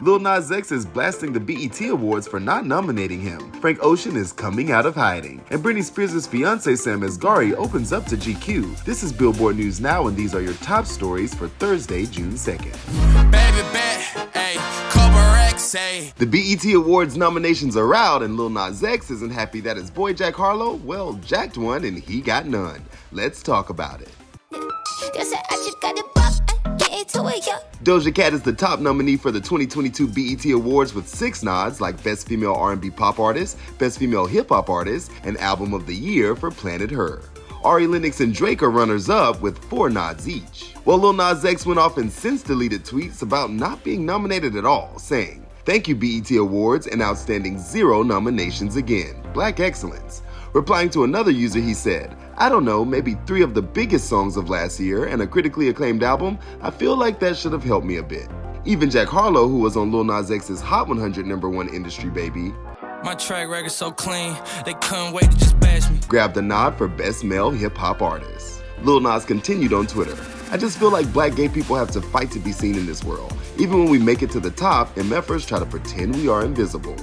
Lil Nas X is blasting the BET Awards for not nominating him. Frank Ocean is coming out of hiding. And Britney Spears' fiance Sam Asghari opens up to GQ. This is Billboard News Now, and these are your top stories for Thursday, June 2nd. Baby, The BET Awards nominations are out, and Lil Nas X isn't happy that his boy Jack Harlow, well, jacked one and he got none. Let's talk about it. Doja Cat is the top nominee for the 2022 BET Awards with six nods like Best Female R&B Pop Artist, Best Female Hip Hop Artist, and Album of the Year for Planet Her. Ari Lennox and Drake are runners-up with four nods each. While Lil Nas X went off and since deleted tweets about not being nominated at all, saying, Thank you BET Awards and outstanding zero nominations again. Black excellence. Replying to another user, he said, I don't know, maybe three of the biggest songs of last year and a critically acclaimed album, I feel like that should have helped me a bit. Even Jack Harlow, who was on Lil Nas X's Hot 100 number one industry baby, my track record so clean, they couldn't wait to just bash me. Grabbed a nod for Best Male Hip Hop Artist. Lil Nas continued on Twitter. I just feel like black gay people have to fight to be seen in this world. Even when we make it to the top, MFers try to pretend we are invisible.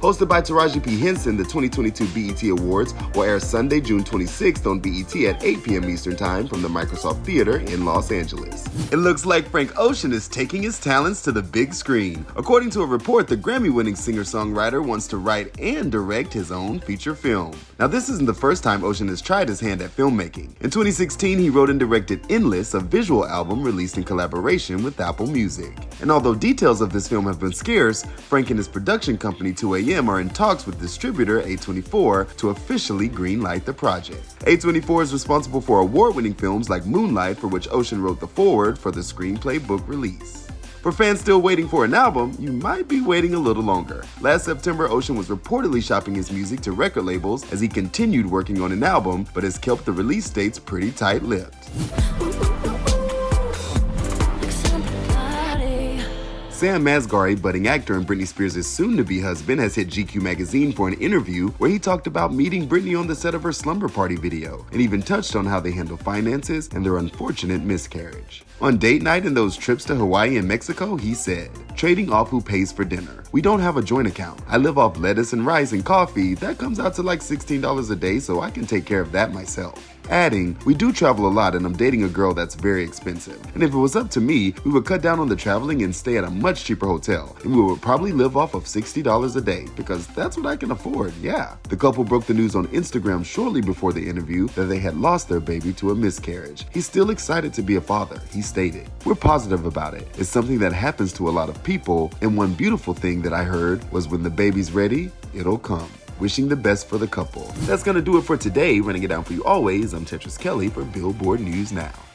Hosted by Taraji P. Henson, the 2022 BET Awards will air Sunday, June 26th on BET at 8 p.m. Eastern Time from the Microsoft Theater in Los Angeles. It looks like Frank Ocean is taking his talents to the big screen. According to a report, the Grammy winning singer songwriter wants to write and direct his own feature film. Now, this isn't the first time Ocean has tried his hand at filmmaking. In 2016, he wrote and directed Endless, a visual album released in collaboration with Apple Music. And although details of this film have been scarce, Frank and his production company 2A 3AM are in talks with distributor A24 to officially greenlight the project. A24 is responsible for award-winning films like Moonlight, for which Ocean wrote the foreword for the screenplay book release. For fans still waiting for an album, you might be waiting a little longer. Last September, Ocean was reportedly shopping his music to record labels as he continued working on an album, but has kept the release dates pretty tight lipped. Sam Asghari, budding actor and Britney Spears' soon-to-be husband, has hit GQ magazine for an interview where he talked about meeting Britney on the set of her slumber party video, and even touched on how they handle finances and their unfortunate miscarriage. On date night and those trips to Hawaii and Mexico, he said, trading off who pays for dinner. We don't have a joint account. I live off lettuce and rice and coffee. That comes out to like $16 a day, so I can take care of that myself. Adding, we do travel a lot and I'm dating a girl that's very expensive. And if it was up to me, we would cut down on the traveling and stay at a much cheaper hotel. And we would probably live off of $60 a day because that's what I can afford, yeah. The couple broke the news on Instagram shortly before the interview that they had lost their baby to a miscarriage. He's still excited to be a father, he stated. We're positive about it. It's something that happens to a lot of people, and one beautiful thing that I heard was when the baby's ready, it'll come wishing the best for the couple. That's gonna do it for today. Running it down for you always, I'm Tetris Kelly for Billboard News Now.